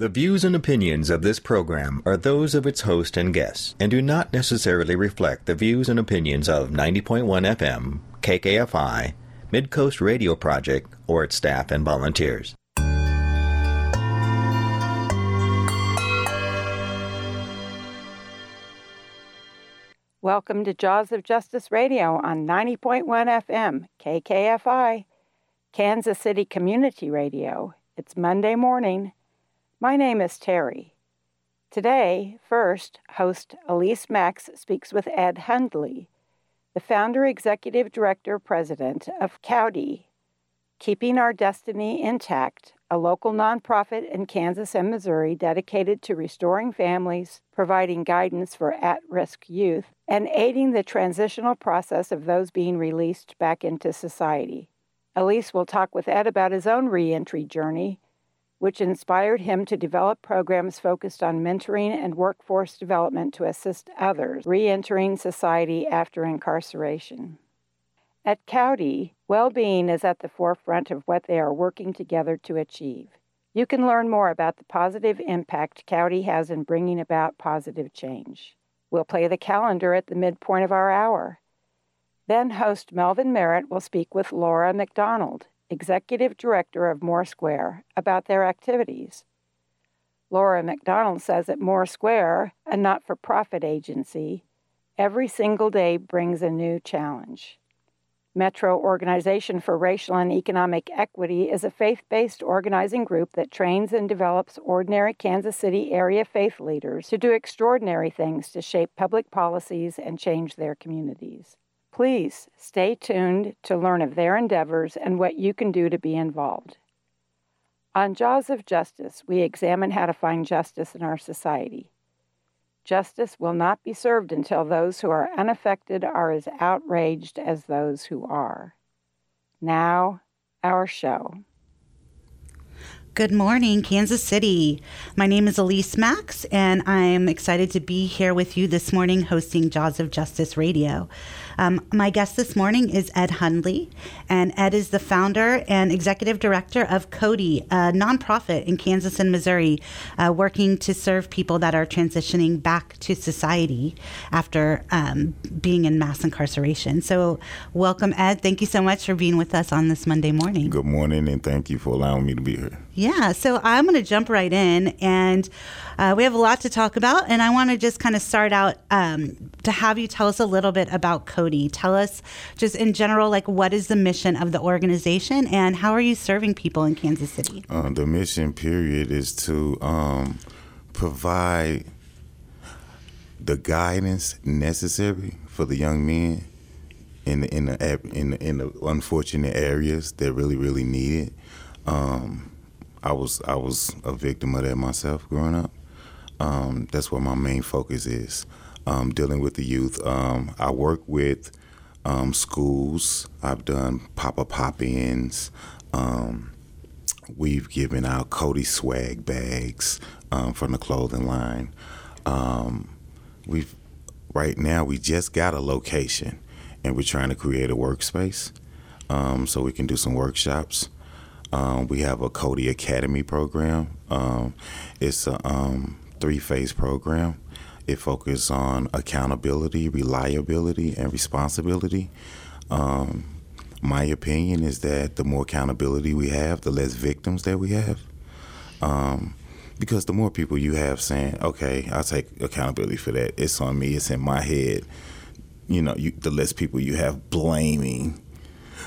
The views and opinions of this program are those of its host and guests and do not necessarily reflect the views and opinions of 90.1 FM, KKFI, Midcoast Radio Project, or its staff and volunteers. Welcome to Jaws of Justice Radio on 90.1 FM, KKFI, Kansas City Community Radio. It's Monday morning. My name is Terry. Today, first, host Elyse Max speaks with Ed Hundley, the founder, executive director, president of KODI, Keeping Our Destiny Intact, a local nonprofit in Kansas and Missouri dedicated to restoring families, providing guidance for at risk youth, and aiding the transitional process of those being released back into society. Elyse will talk with Ed about his own reentry journey which inspired him to develop programs focused on mentoring and workforce development to assist others re entering society after incarceration. At KODI, well being is at the forefront of what they are working together to achieve. You can learn more about the positive impact KODI has in bringing about positive change. We'll play the calendar at the midpoint of our hour. Then host Melvin Merritt will speak with Laura McDonald, executive director of MORE2, about their activities. Laura McDonald says at MORE2, a not for profit agency, every single day brings a new challenge. Metro Organization for Racial and Economic Equity is a faith based organizing group that trains and develops ordinary Kansas City area faith leaders to do extraordinary things to shape public policies and change their communities. Please stay tuned to learn of their endeavors and what you can do to be involved. On Jaws of Justice, we examine how to find justice in our society. Justice will not be served until those who are unaffected are as outraged as those who are. Now, our show. Good morning, Kansas City. My name is Elyse Max, and I'm excited to be here with you this morning hosting Jaws of Justice Radio. Um, my guest this morning is Ed Hundley, and Ed is the founder and executive director of KODI, a nonprofit in Kansas and Missouri, uh, working to serve people that are transitioning back to society after um, being in mass incarceration. So, welcome, Ed. Thank you so much for being with us on this Monday morning. Good morning, and thank you for allowing me to be here. Yeah, so I'm going to jump right in, and uh, we have a lot to talk about, and I want to just kind of start out um, to have you tell us a little bit about KODI. Tell us just in general, like what is the mission of the organization, and how are you serving people in Kansas City? Uh, the mission period is to um, provide the guidance necessary for the young men in the in the in the, in the unfortunate areas that really really need it. Um, I was I was a victim of that myself growing up, um, that's where my main focus is, um, dealing with the youth. Um, I work with um, schools. I've done pop-up pop-ins. Um, we've given out KODI swag bags um, from the clothing line. we've right now we just got a location, and we're trying to create a workspace so we can do some workshops. We have a KODI Academy program. It's a three phase program. It focuses on accountability, reliability, and responsibility. Um, my opinion is that the more accountability we have, the less victims that we have. Um, because the more people you have saying, okay, I'll take accountability for that, it's on me, it's in my head, you know, you, the less people you have blaming,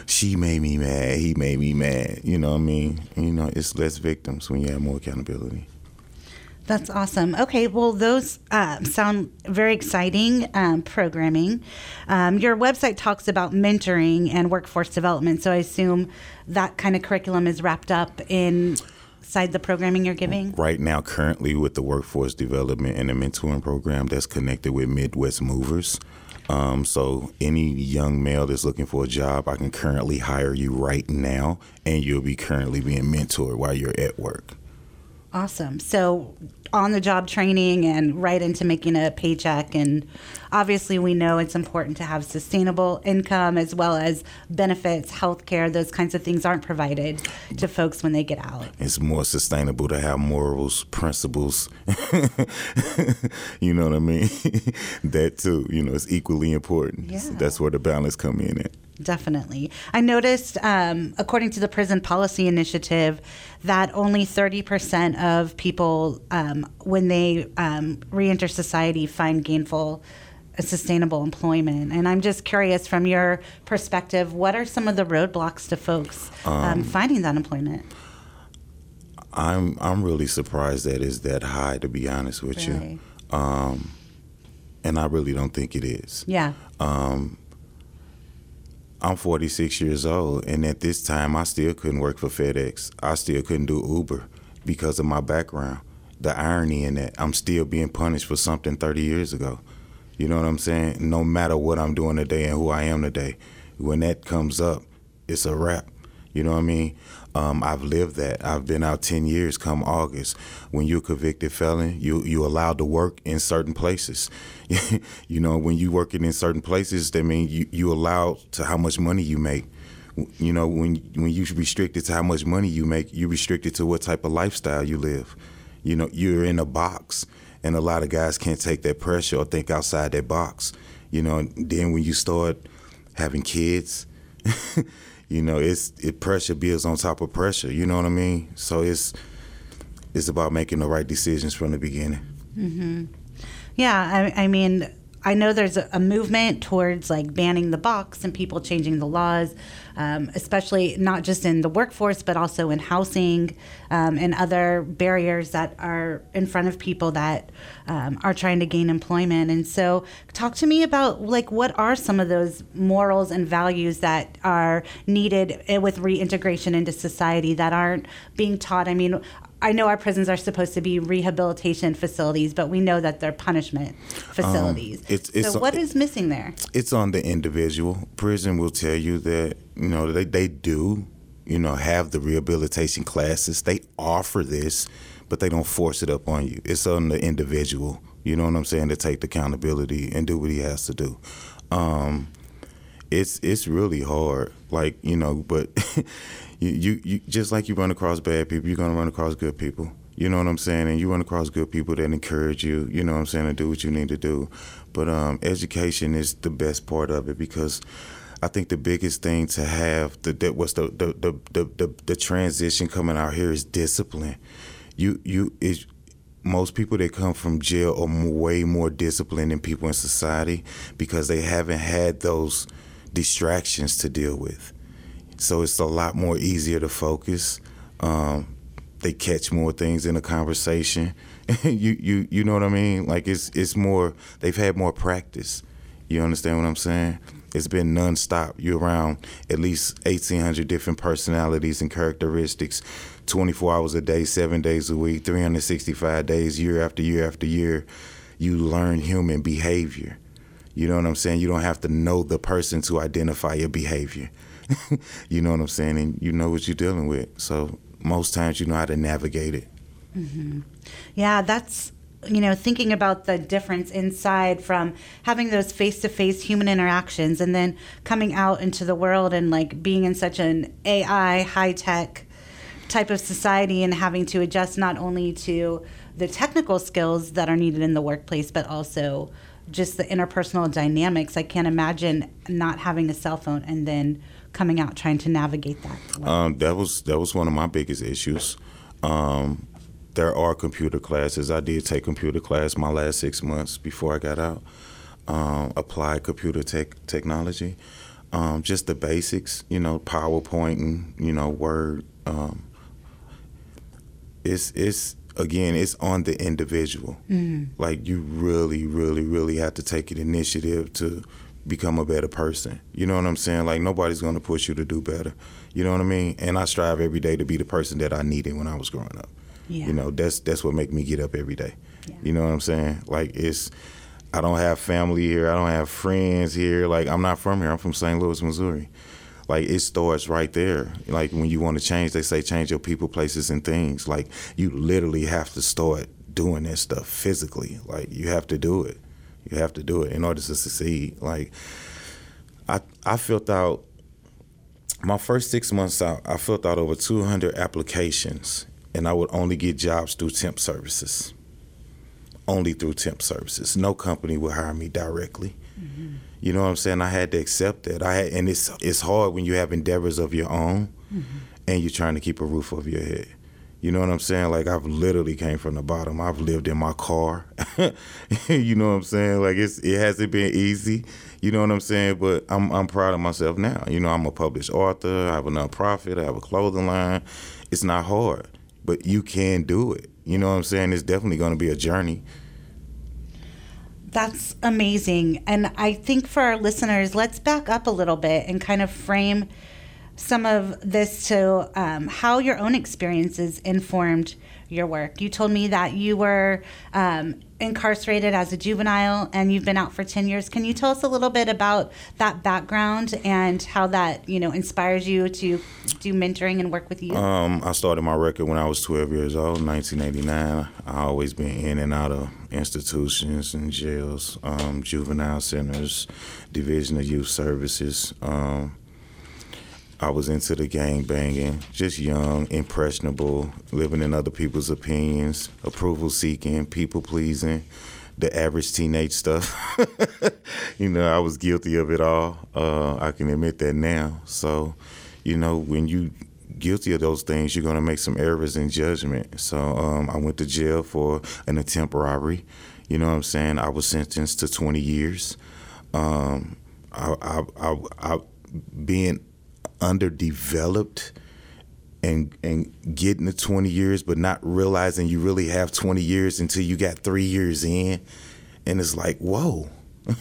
she made me mad, he made me mad, you know what I mean? You know, it's less victims when you have more accountability. That's awesome. Okay, well, those uh, sound very exciting um, programming. Um, your website talks about mentoring and workforce development, so I assume that kind of curriculum is wrapped up inside the programming you're giving? Right now, currently, with the workforce development and the mentoring program that's connected with Midwest Movers. Um, so, any young male that's looking for a job, I can currently hire you right now, and you'll be currently being mentored while you're at work. Awesome. So, on the job training and right into making a paycheck. And obviously, we know it's important to have sustainable income as well as benefits, health care, those kinds of things aren't provided to folks when they get out. It's more sustainable to have morals, principles. you know what I mean? that too, you know, it's equally important. Yeah. That's where the balance come in at. Definitely. I noticed, um, according to the Prison Policy Initiative, that only 30% of people, um, when they um, reenter society, find gainful, uh, sustainable employment. And I'm just curious, from your perspective, what are some of the roadblocks to folks um, finding that employment? I'm I'm really surprised that it's that high, to be honest with Really? you. Um, and I really don't think it is. Yeah. I'm 46 years old, and at this time, I still couldn't work for FedEx. I still couldn't do Uber because of my background. The irony in that, I'm still being punished for something 30 years ago. You know what I'm saying? No matter what I'm doing today and who I am today, when that comes up, it's a wrap. You know what I mean? Um, I've lived that. I've been out 10 years come August. When you're a convicted felon, you you allowed to work in certain places. you know, when you working in certain places, that mean you you allowed to how much money you make. You know, when when you restricted to how much money you make, you're restricted to what type of lifestyle you live. You know, you're in a box, and a lot of guys can't take that pressure or think outside that box. You know, and then when you start having kids, you know, it's it pressure builds on top of pressure. You know what I mean? So it's it's about making the right decisions from the beginning. Mm-hmm. Yeah, I, I mean, I know there's a, a movement towards like banning the box and people changing the laws, um, especially not just in the workforce, but also in housing um, and other barriers that are in front of people that um, are trying to gain employment. And so, talk to me about like what are some of those morals and values that are needed eh, with reintegration into society that aren't being taught. I mean. I know our prisons are supposed to be rehabilitation facilities, but we know that they're punishment facilities. it's- it's- so what is missing there? it's on the individual. Prison will tell you that you know they they do you know have the rehabilitation classes. They offer this, but they don't force it up on you. It's on the individual. You know what I'm saying to take the accountability and do what he has to do. Um, it's it's really hard. Like you know, but you, you you just like you run across bad people, you're gonna run across good people. You know what I'm saying? And you run across good people that encourage you. You know what I'm saying to do what you need to do. But um, education is the best part of it because I think the biggest thing to have the that was the the, the the the the transition coming out here is discipline. You you is most people that come from jail are way more disciplined than people in society because they haven't had those distractions to deal with. So it's a lot more easier to focus. Um, they catch more things in a conversation. you you you know what I mean? Like it's it's more. They've had more practice. You understand what I'm saying? It's been nonstop. You're around at least 1,800 different personalities and characteristics, 24 hours a day, seven days a week, 365 days, year after year after year. You learn human behavior. You know what I'm saying? You don't have to know the person to identify your behavior. you know what I'm saying? And you know what you're dealing with. So most times you know how to navigate it. Mm-hmm. Yeah, that's you know thinking about the difference inside from having those face-to-face human interactions and then coming out into the world and like being in such an AI high-tech type of society and having to adjust not only to the technical skills that are needed in the workplace but also just the interpersonal dynamics. I can't imagine not having a cell phone and then coming out trying to navigate that. Um, that was that was one of my biggest issues. Um, there are computer classes. I did take computer class my last six months before I got out. Um, applied computer tech technology, um, just the basics. You know, PowerPoint and you know Word. Um, it's it's again it's on the individual. Like you really, really, really have to take an initiative to become a better person. You know what I'm saying? Like nobody's gonna push you to do better. You know what I mean? And I strive every day to be the person that I needed when I was growing up. Yeah. You know, that's that's what make me get up every day. Yeah. You know what I'm saying? Like it's I don't have family here. I don't have friends here. Like I'm not from here. I'm from St. Louis, Missouri. Like it starts right there. Like when you want to change, they say change your people, places, and things. Like you literally have to start doing that stuff physically. Like you have to do it. You have to do it in order to succeed. Like I I filled out my first six months out. I filled out over 200 applications, and I would only get jobs through temp services. Only through temp services. No company would hire me directly. Mm-hmm. You know what I'm saying? I had to accept that. I had, and it's it's hard when you have endeavors of your own, mm-hmm. and you're trying to keep a roof over your head. You know what I'm saying? Like I've literally came from the bottom. I've lived in my car. you know what I'm saying? Like it's it hasn't been easy. You know what I'm saying? But I'm I'm proud of myself now. You know, I'm a published author. I have a nonprofit. I have a clothing line. It's not hard, but you can do it. You know what I'm saying? It's definitely going to be a journey. That's amazing. And I think for our listeners, let's back up a little bit and kind of frame some of this to um, how your own experiences informed your work. You told me that you were um, incarcerated as a juvenile and you've been out for 10 years. Can you tell us a little bit about that background and how that, you know, inspires you to do mentoring and work with you? Um, I started my record when I was 12 years old, 1989. I always been in and out of institutions and jails, um, juvenile centers, Division of Youth Services. Um, I was into the gang banging, just young, impressionable, living in other people's opinions, approval seeking, people pleasing, the average teenage stuff. you know, I was guilty of it all. Uh, I can admit that now. So, you know, when you guilty of those things, you're gonna make some errors in judgment. So um, I went to jail for an attempt robbery. You know what I'm saying? I was sentenced to 20 years. Um, I, I, I, I being underdeveloped and and getting to 20 years but not realizing you really have 20 years until you got 3 years in. And it's like whoa.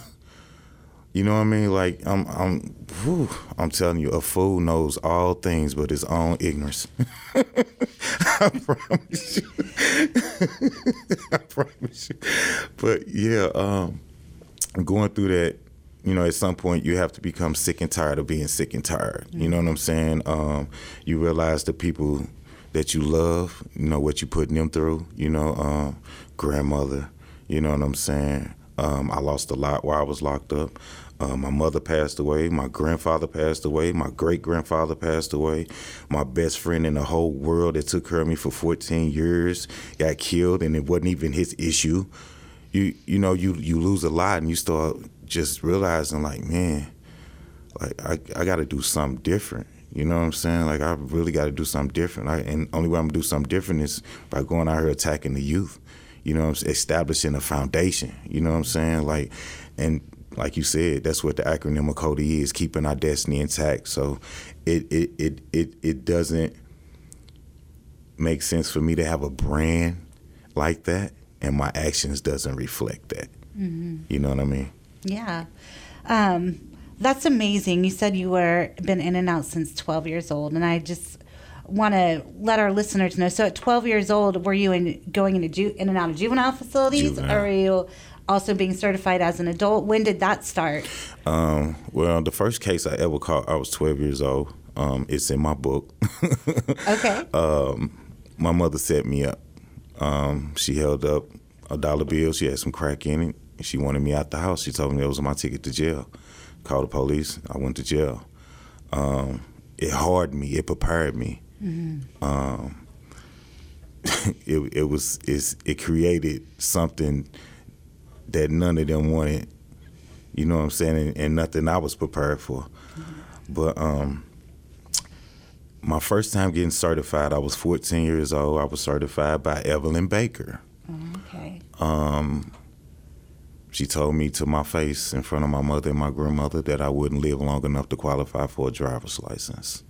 You know what I mean? Like I'm I'm whew, I'm telling you a fool knows all things but his own ignorance. I promise you. I promise you. But yeah um I'm going through that you know, at some point you have to become sick and tired of being sick and tired. Mm-hmm. You know what I'm saying? Um, you realize the people that you love, you know, what you're putting them through, you know, um, grandmother, you know what I'm saying? Um, I lost a lot while I was locked up. Uh, my mother passed away. My grandfather passed away. My great grandfather passed away. My best friend in the whole world that took care of me for 14 years got killed, and it wasn't even his issue. You you know you you lose a lot, and you start just realizing like, man, like I, I got to do something different. You know what I'm saying? Like I really got to do something different. I, and only way I'm gonna do something different is by going out here attacking the youth. You know, what I'm saying establishing a foundation. You know what I'm saying? Like, and like you said, that's what the acronym of KODI is: keeping our destiny intact. So, it it it it, it doesn't make sense for me to have a brand like that, and my actions doesn't reflect that. Mm-hmm. You know what I mean? Yeah. Um, that's amazing. You said you were been in and out since 12 years old, and I just want to let our listeners know. So, at 12 years old, were you in going into ju- in and out of juvenile facilities, juvenile. or were you also being certified as an adult? When did that start? Um, well, the first case I ever caught, I was 12 years old. Um, it's in my book. okay. Um, my mother set me up. Um, she held up a dollar bill. She had some crack in it she wanted me out the house. She told me that was my ticket to jail. Called the police. I went to jail. Um, it hardened me. It prepared me. Mm-hmm. Um, it, it was it created something that none of them wanted. You know what I'm saying? And, and nothing I was prepared for. Mm-hmm. But um, my first time getting certified, I was 14 years old. I was certified by Evelyn Baker. okay. Um, she told me to my face in front of my mother and my grandmother that I wouldn't live long enough to qualify for a driver's license.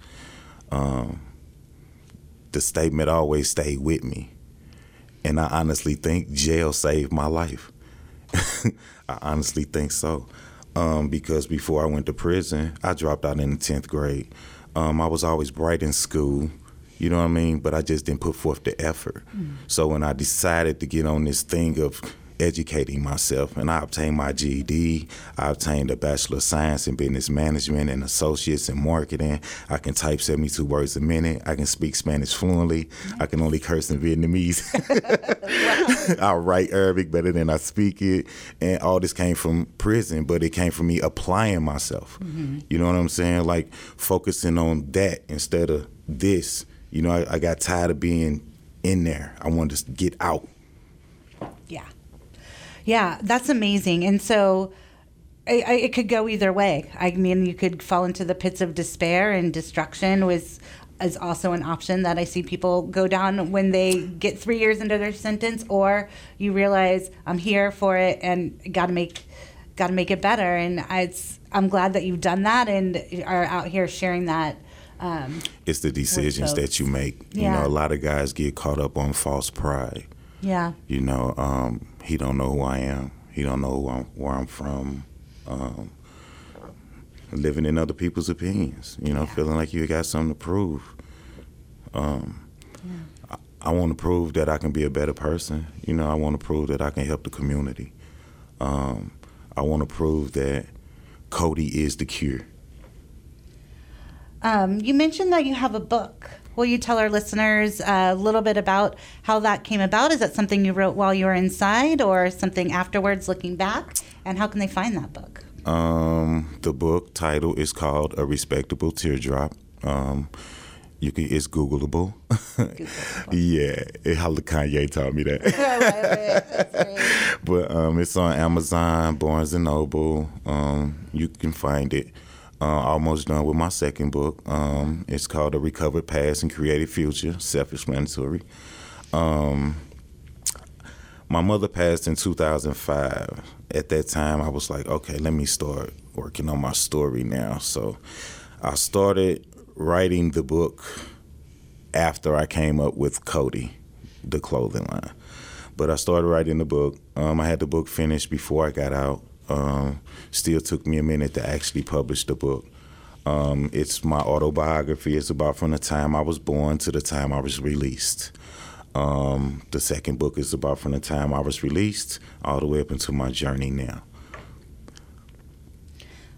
Um, the statement always stayed with me. And I honestly think jail saved my life. I honestly think so. Um, because before I went to prison, I dropped out in the 10th grade. Um, I was always bright in school, you know what I mean? But I just didn't put forth the effort. Mm. So when I decided to get on this thing of educating myself. And I obtained my GED. I obtained a Bachelor of Science in Business Management and Associates in Marketing. I can type 72 words a minute. I can speak Spanish fluently. I can only curse in Vietnamese. I write Arabic better than I speak it. And all this came from prison, but it came from me applying myself. Mm-hmm. You know what I'm saying? Like focusing on that instead of this. You know, I, I got tired of being in there. I wanted to get out. Yeah. Yeah, that's amazing. And so I, I, it could go either way. I mean, you could fall into the pits of despair and destruction was is also an option that I see people go down when they get three years into their sentence, or you realize I'm here for it and got to make got to make it better. And I, I'm glad that you've done that and are out here sharing that. Um, it's the decisions that you make. Yeah. You know, a lot of guys get caught up on false pride. Yeah. You know, um, he don't know who I am. He don't know I'm, where I'm from. Um, living in other people's opinions. You know, yeah. feeling like you got something to prove. Um, yeah. I, I want to prove that I can be a better person. You know, I want to prove that I can help the community. Um, I want to prove that KODI is the cure. Um, you mentioned that you have a book. Will you tell our listeners a little bit about how that came about? Is that something you wrote while you were inside or something afterwards looking back? And how can they find that book? Um, the book title is called A Respectable Teardrop. Um, you can it's Googleable. Googleable. yeah, how Kanye taught me that. but um, it's on Amazon, Barnes and Noble. Um, you can find it. Uh, almost done with my second book. Um, it's called A Recovered Past and Creative Future, self explanatory. Um, my mother passed in 2005. At that time, I was like, okay, let me start working on my story now. So I started writing the book after I came up with KODI, the clothing line. But I started writing the book. Um, I had the book finished before I got out. Um, still took me a minute to actually publish the book. Um, it's my autobiography. It's about from the time I was born to the time I was released. Um, the second book is about from the time I was released all the way up into my journey now.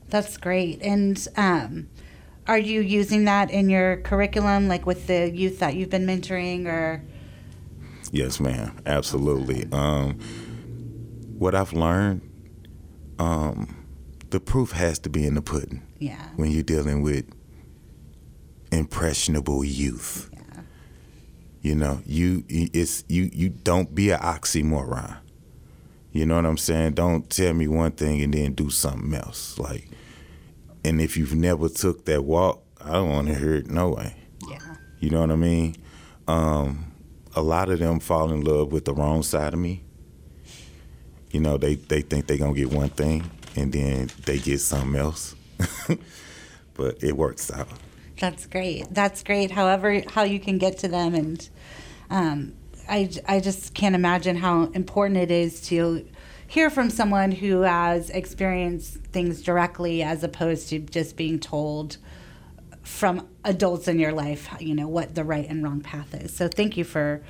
That's great. And um, are you using that in your curriculum, like with the youth that you've been mentoring, or? Yes, ma'am. Absolutely. Um, what I've learned um, the proof has to be in the pudding. Yeah. When you're dealing with impressionable youth. Yeah. You know, you it's you you don't be an oxymoron. You know what I'm saying? Don't tell me one thing and then do something else. Like, and if you've never took that walk, I don't want to hear it no way. Yeah. You know what I mean? Um, a lot of them fall in love with the wrong side of me you know, they, they think they're going to get one thing and then they get something else. but it works out. That's great. That's great. However, how you can get to them. And um, I, I just can't imagine how important it is to hear from someone who has experienced things directly as opposed to just being told from adults in your life, you know, what the right and wrong path is. So thank you for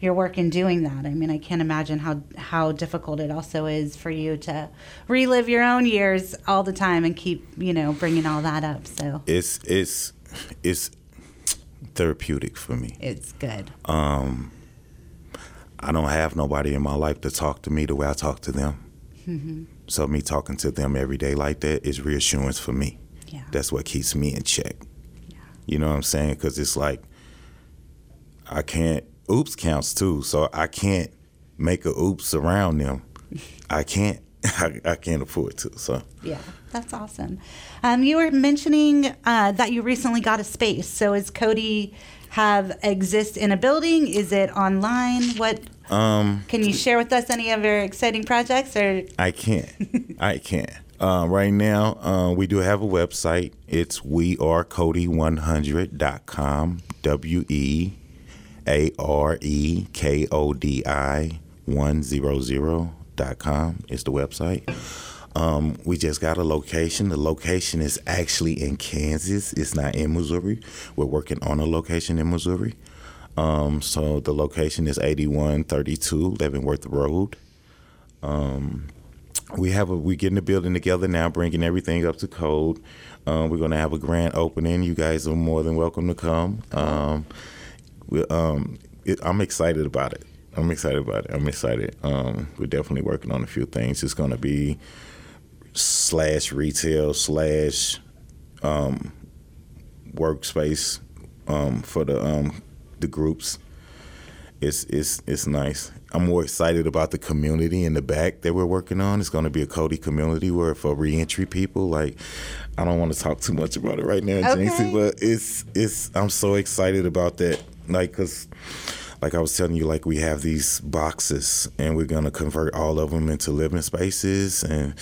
your work in doing that. I mean, I can't imagine how how difficult it also is for you to relive your own years all the time and keep you know bringing all that up. So it's it's it's therapeutic for me. It's good. Um, I don't have nobody in my life to talk to me the way I talk to them. Mm-hmm. So me talking to them every day like that is reassurance for me. Yeah. That's what keeps me in check. Yeah. You know what I'm saying? Because it's like I can't oops counts too. So I can't make a oops around them. I can't. I, I, can't afford to. So yeah, that's awesome. Um, you were mentioning uh, that you recently got a space. So is KODI have exist in a building? Is it online? What? Um, can you share with us any of your exciting projects? Or I can't. I can't. Uh, right now, uh, we do have a website. It's wearekodi100.com. W E a R E K O D I 100.com is the website. Um, we just got a location. The location is actually in Kansas. It's not in Missouri. We're working on a location in Missouri. Um, so the location is 8132 Leavenworth Road. Um, we have a we getting the building together now, bringing everything up to code. Uh, we're going to have a grand opening. You guys are more than welcome to come. Um, we, um, it, I'm excited about it. I'm excited about it. I'm excited. Um, we're definitely working on a few things. It's going to be slash retail slash um, workspace um, for the um, the groups. It's it's it's nice. I'm more excited about the community in the back that we're working on. It's going to be a KODI community where for reentry people. Like, I don't want to talk too much about it right now, Okay. Jinxie, but it's it's. I'm so excited about that. Like, cause like I was telling you, like we have these boxes and we're gonna convert all of them into living spaces, and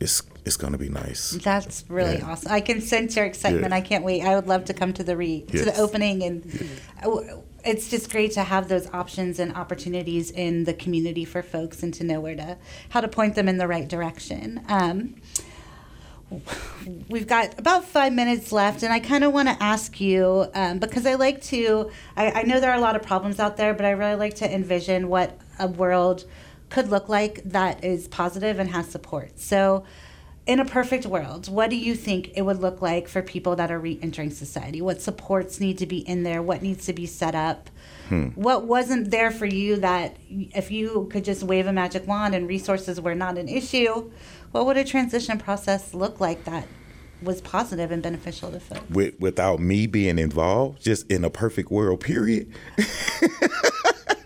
it's it's gonna be nice. That's really Yeah. awesome. I can sense your excitement. Yeah. I can't wait. I would love to come to the re to the opening, and uh, it's just great to have those options and opportunities in the community for folks, and to know where to how to point them in the right direction. Um, we've got about five minutes left, and I kind of want to ask you um, because I like to. I, I know there are a lot of problems out there, but I really like to envision what a world could look like that is positive and has support. So, in a perfect world, what do you think it would look like for people that are re-entering society? What supports need to be in there? What needs to be set up? What wasn't there for you that if you could just wave a magic wand and resources were not an issue, what would a transition process look like that was positive and beneficial to folks? With, without me being involved, just in a perfect world, period.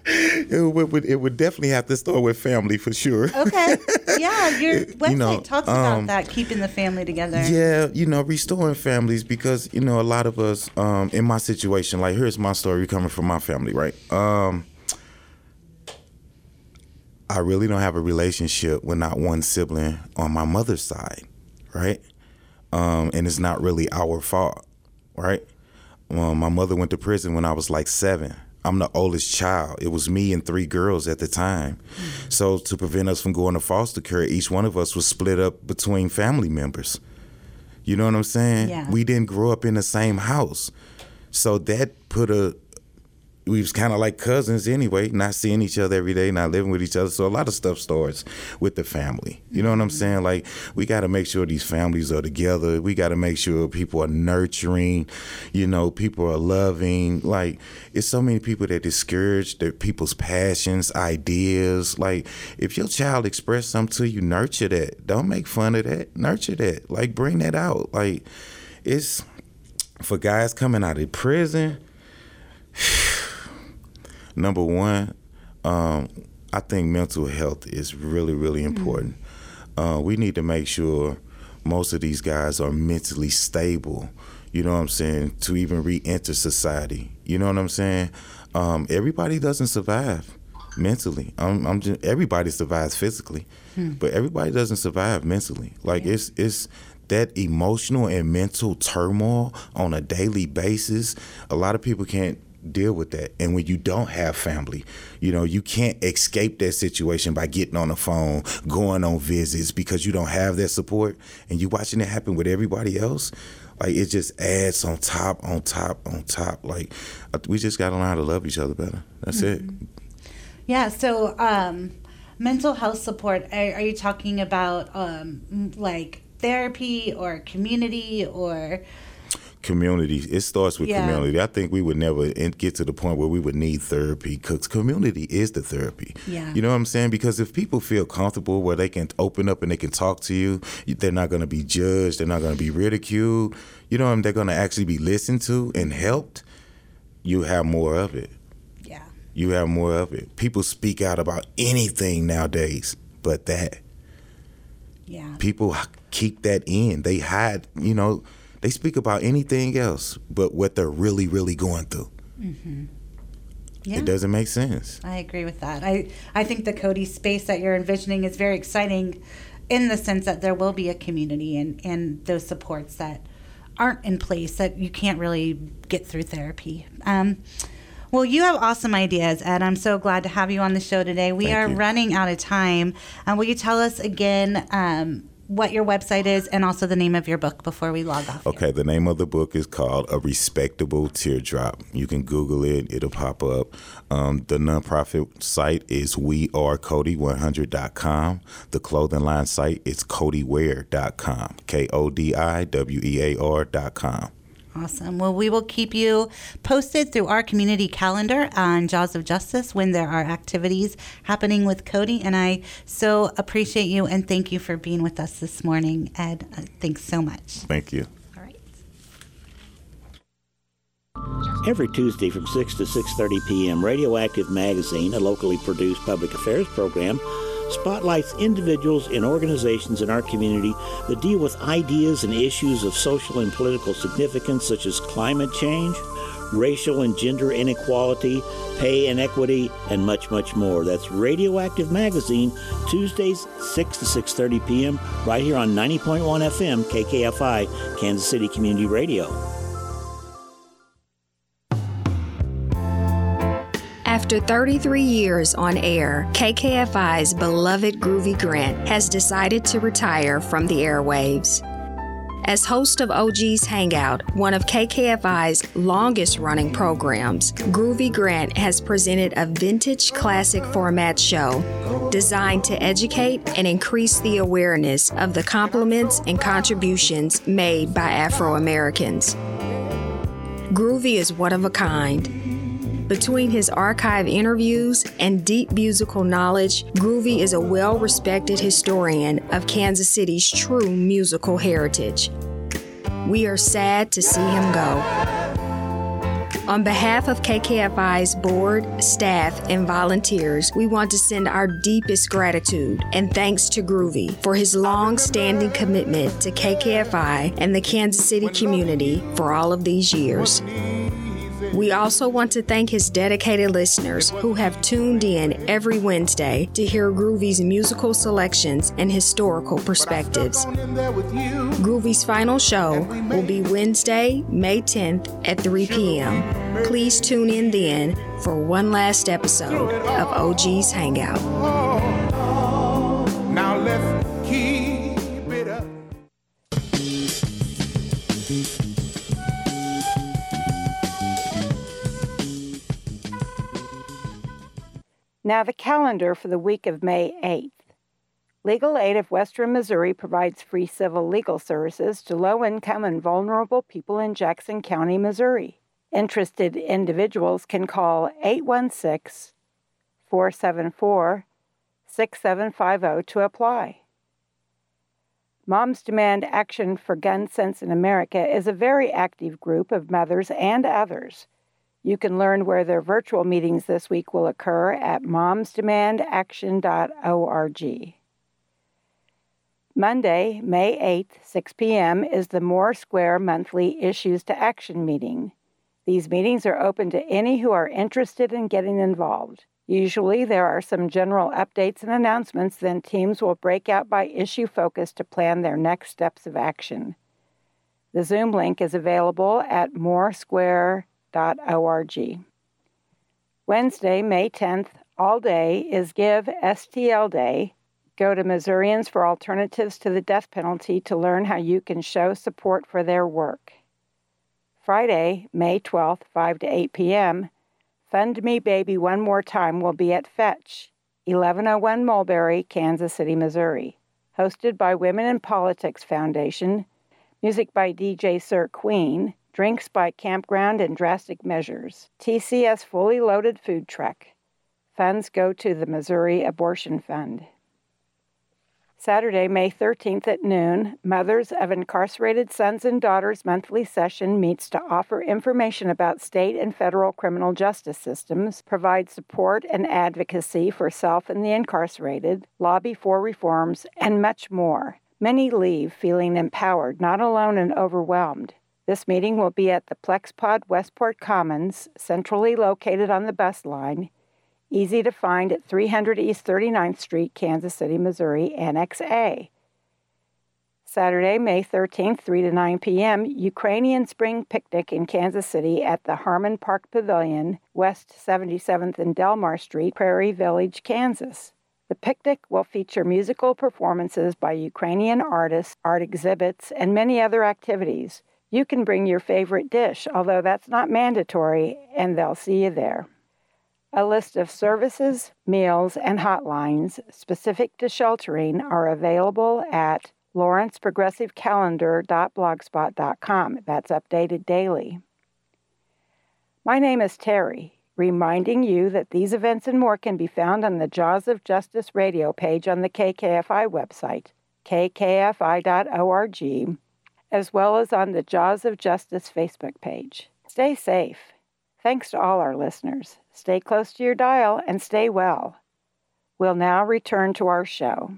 it, would, it would definitely have to start with family for sure. Okay. Yeah, your website know, talks about um, that, keeping the family together. Yeah, you know, restoring families because you know a lot of us um, in my situation. Like, here's my story coming from my family, right? Um, I really don't have a relationship with not one sibling on my mother's side, right? Um, and it's not really our fault, right? Um, my mother went to prison when I was like seven. I'm the oldest child. It was me and three girls at the time. So to prevent us from going to foster care, each one of us was split up between family members. You know what I'm saying? Yeah. We didn't grow up in the same house. So that put a we was kind of like cousins anyway, not seeing each other every day, not living with each other. So a lot of stuff starts with the family. You know what I'm mm-hmm. saying? Like we got to make sure these families are together. We got to make sure people are nurturing. You know, people are loving. Like it's so many people that discourage their people's passions, ideas. Like if your child express something to you, nurture that. Don't make fun of that. Nurture that. Like bring that out. Like it's for guys coming out of prison number one, um, I think mental health is really, really important. Uh, we need to make sure most of these guys are mentally stable. You know what I'm saying? To even re-enter society. You know what I'm saying? Um, everybody doesn't survive mentally. I'm, I'm just, everybody survives physically, but everybody doesn't survive mentally. Like it's it's that emotional and mental turmoil on a daily basis. A lot of people can't deal with that. And when you don't have family, you know, you can't escape that situation by getting on the phone, going on visits because you don't have that support and you watching it happen with everybody else. Like it just adds on top, on top, on top. Like we just got to learn how to love each other better. That's it. Yeah. So, um, mental health support. Are, are you talking about um, like therapy or community or? Community. It starts with Yeah. community. I think we would never get to the point where we would need therapy because community is the therapy. Yeah. You know what I'm saying? Because if people feel comfortable where they can open up and they can talk to you, they're not going to be judged. They're not going to be ridiculed. You know, they're going to actually be listened to and helped. You have more of it. Yeah. You have more of it. People speak out about anything nowadays, but that Yeah. people keep that in. They hide, you know, they speak about anything else but what they're really, really going through. Yeah. It doesn't make sense. I agree with that. I, I think the KODI space that you're envisioning is very exciting in the sense that there will be a community and, and those supports that aren't in place that you can't really get through therapy. Um, well, you have awesome ideas, Ed. I'm so glad to have you on the show today. We Thank are you. running out of time. Um, will you tell us again um, what your website is and also the name of your book before we log off. Okay, here. the name of the book is called A Respectable Teardrop. You can Google it, it'll pop up. Um, the nonprofit site is wearekodi100.com. The clothing line site is kodiwear.com. K O D I W E A R.com. Awesome. Well, we will keep you posted through our community calendar on Jaws of Justice when there are activities happening with KODI. And I so appreciate you and thank you for being with us this morning, Ed. Uh, thanks so much. Thank you. All right. Every Tuesday from 6 to 6:30 p.m., Radioactive Magazine, a locally produced public affairs program, spotlights individuals and organizations in our community that deal with ideas and issues of social and political significance, such as climate change, racial and gender inequality, pay inequity, and much, much more. That's Radioactive Magazine, Tuesdays, 6 to 6.30 p.m., right here on 90.1 FM, KKFI, Kansas City Community Radio. After 33 years on air, KKFI's beloved Groovy Grant has decided to retire from the airwaves. As host of OG's Hangout, one of KKFI's longest running programs, Groovy Grant has presented a vintage classic format show designed to educate and increase the awareness of the compliments and contributions made by Afro Americans. Groovy is one of a kind between his archive interviews and deep musical knowledge, Groovy is a well respected historian of Kansas City's true musical heritage. We are sad to see him go. On behalf of KKFI's board, staff, and volunteers, we want to send our deepest gratitude and thanks to Groovy for his long standing commitment to KKFI and the Kansas City community for all of these years. We also want to thank his dedicated listeners who have tuned in every Wednesday to hear Groovy's musical selections and historical perspectives. Groovy's final show will be Wednesday, May 10th at 3 p.m. Please tune in then for one last episode of OG's Hangout. Now, the calendar for the week of May 8th. Legal Aid of Western Missouri provides free civil legal services to low income and vulnerable people in Jackson County, Missouri. Interested individuals can call 816 474 6750 to apply. Moms Demand Action for Gun Sense in America is a very active group of mothers and others you can learn where their virtual meetings this week will occur at momsdemandaction.org. Monday, May 8th, 6 p.m., is the MORE2 monthly Issues to Action meeting. These meetings are open to any who are interested in getting involved. Usually, there are some general updates and announcements, then teams will break out by issue focus to plan their next steps of action. The Zoom link is available at MORE2 Wednesday, May 10th, all day is Give STL Day. Go to Missourians for Alternatives to the Death Penalty to learn how you can show support for their work. Friday, May 12th, 5 to 8 p.m., Fund Me Baby One More Time will be at Fetch, 1101 Mulberry, Kansas City, Missouri. Hosted by Women in Politics Foundation, music by DJ Sir Queen, Drinks by Campground and Drastic Measures. TCS fully loaded food truck. Funds go to the Missouri Abortion Fund. Saturday, May 13th at noon, Mothers of Incarcerated Sons and Daughters monthly session meets to offer information about state and federal criminal justice systems, provide support and advocacy for self and the incarcerated, lobby for reforms, and much more. Many leave feeling empowered, not alone and overwhelmed. This meeting will be at the Plexpod Westport Commons, centrally located on the bus line, easy to find at 300 East 39th Street, Kansas City, Missouri, Annex A. Saturday, May 13th, 3 to 9 p.m., Ukrainian Spring Picnic in Kansas City at the Harmon Park Pavilion, West 77th and Delmar Street, Prairie Village, Kansas. The picnic will feature musical performances by Ukrainian artists, art exhibits, and many other activities. You can bring your favorite dish, although that's not mandatory, and they'll see you there. A list of services, meals, and hotlines specific to sheltering are available at lawrenceprogressivecalendar.blogspot.com. That's updated daily. My name is Terry reminding you that these events and more can be found on the Jaws of Justice radio page on the KKFI website, kkfi.org, as well as on the Jaws of Justice Facebook page. Stay safe. Thanks to all our listeners. Stay close to your dial and stay well. We'll now return to our show.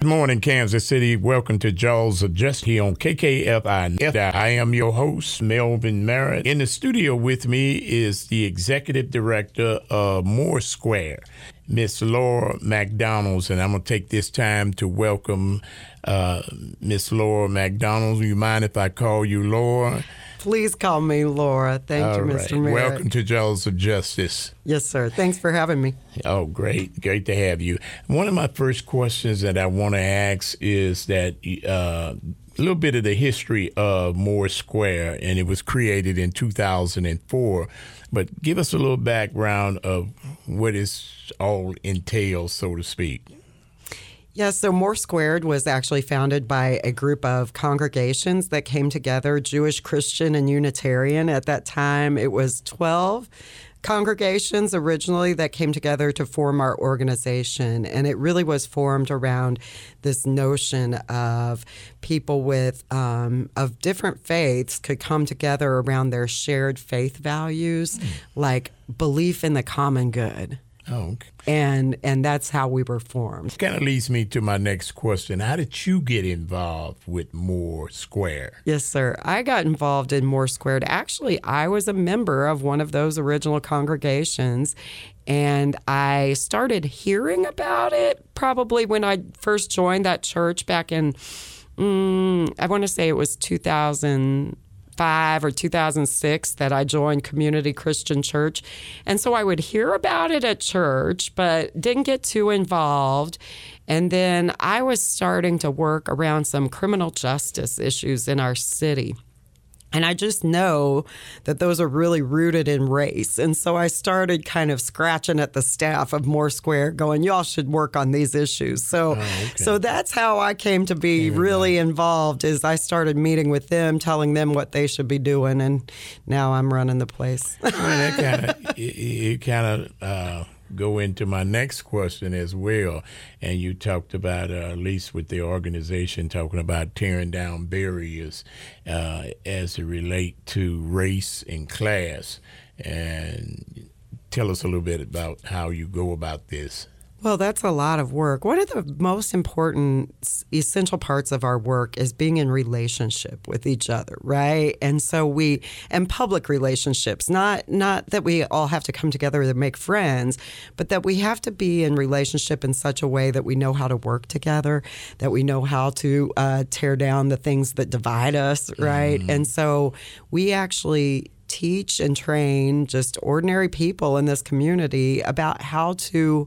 Good morning, Kansas City. Welcome to Jaws of Just here on KKFI. I am your host, Melvin Merritt. In the studio with me is the executive director of More Squared, Miss Laura McDonald's, and I'm going to take this time to welcome uh, Miss Laura McDonald. You mind if I call you Laura? Please call me Laura. Thank All you, right. Mr. Merritt. Welcome to Jaws of Justice. Yes, sir. Thanks for having me. Oh, great. Great to have you. One of my first questions that I want to ask is that uh, a little bit of the history of More Squared, and it was created in 2004. But give us a little background of what this all entails, so to speak. Yeah, so More Squared was actually founded by a group of congregations that came together, Jewish, Christian, and Unitarian. At that time, it was 12 congregations originally that came together to form our organization. And it really was formed around this notion of people with um, of different faiths could come together around their shared faith values, like belief in the common good. Oh, okay. And and that's how we were formed. Kind of leads me to my next question. How did you get involved with More Squared? Yes, sir. I got involved in More Squared. Actually, I was a member of one of those original congregations, and I started hearing about it probably when I first joined that church back in, mm, I want to say it was 2005 or 2006 that I joined Community Christian Church. And so I would hear about it at church, but didn't get too involved. And then I was starting to work around some criminal justice issues in our city. And I just know that those are really rooted in race. And so I started kind of scratching at the staff of More Squared, going, y'all should work on these issues. So so that's how I came to be really involved is I started meeting with them, telling them what they should be doing, and now I'm running the place. Well, that kind of it, it kind of uh, go into my next question as well. And you talked about, uh, at least with the organization, talking about tearing down barriers uh, as it relate to race and class. And tell us a little bit about how you go about this. Well, that's a lot of work. One of the most important, essential parts of our work is being in relationship with each other, right? And so we, and public relationships, not not that we all have to come together to make friends, but that we have to be in relationship in such a way that we know how to work together, that we know how to uh, tear down the things that divide us, right? And so we actually teach and train just ordinary people in this community about how to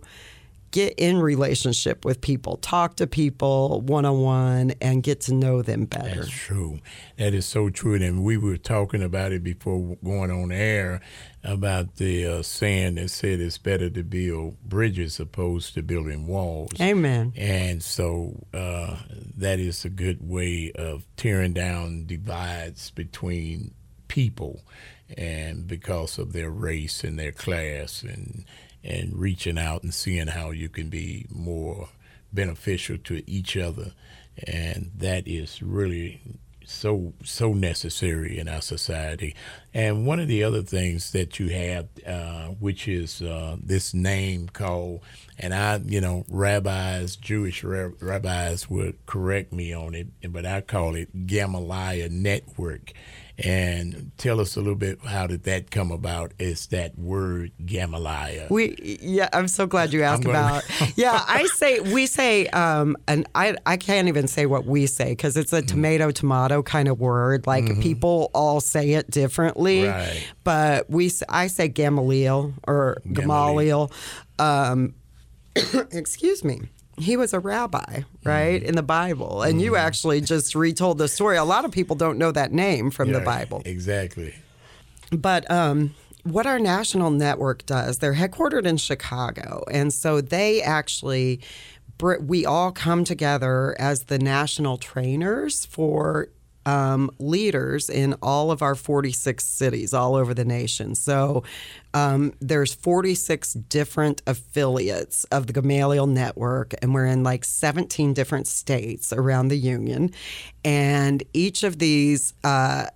get in relationship with people, talk to people one on one, and get to know them better. That's true. That is so true. And we were talking about it before going on air about the uh, saying that said it's better to build bridges opposed to building walls. Amen. And so uh, that is a good way of tearing down divides between people and because of their race and their class and and reaching out and seeing how you can be more beneficial to each other. And that is really so so necessary in our society. And one of the other things that you have uh, which is uh, this name called and i you know rabbis jewish ra- rabbis would correct me on it but i call it gamaliah network and tell us a little bit how did that come about is that word gamaliah We yeah, I'm so glad you asked about. yeah, I say we say, um, and I I can't even say what we say because it's Mm-hmm. a tomato tomato kind of word. Like people all say it differently, Right. but we I say Gamaliel or Gamaliel. Um, excuse me he was a rabbi, right, in the Bible. And you actually just retold the story. A lot of people don't know that name from the Bible. Exactly. But um, what our national network does, they're headquartered in Chicago. And so they actually, we all come together as the national trainers for um, leaders in all of our 46 cities all over the nation. So um, there's 46 different affiliates of the Gamaliel Network, and we're in like 17 different states around the union. And each of these uh,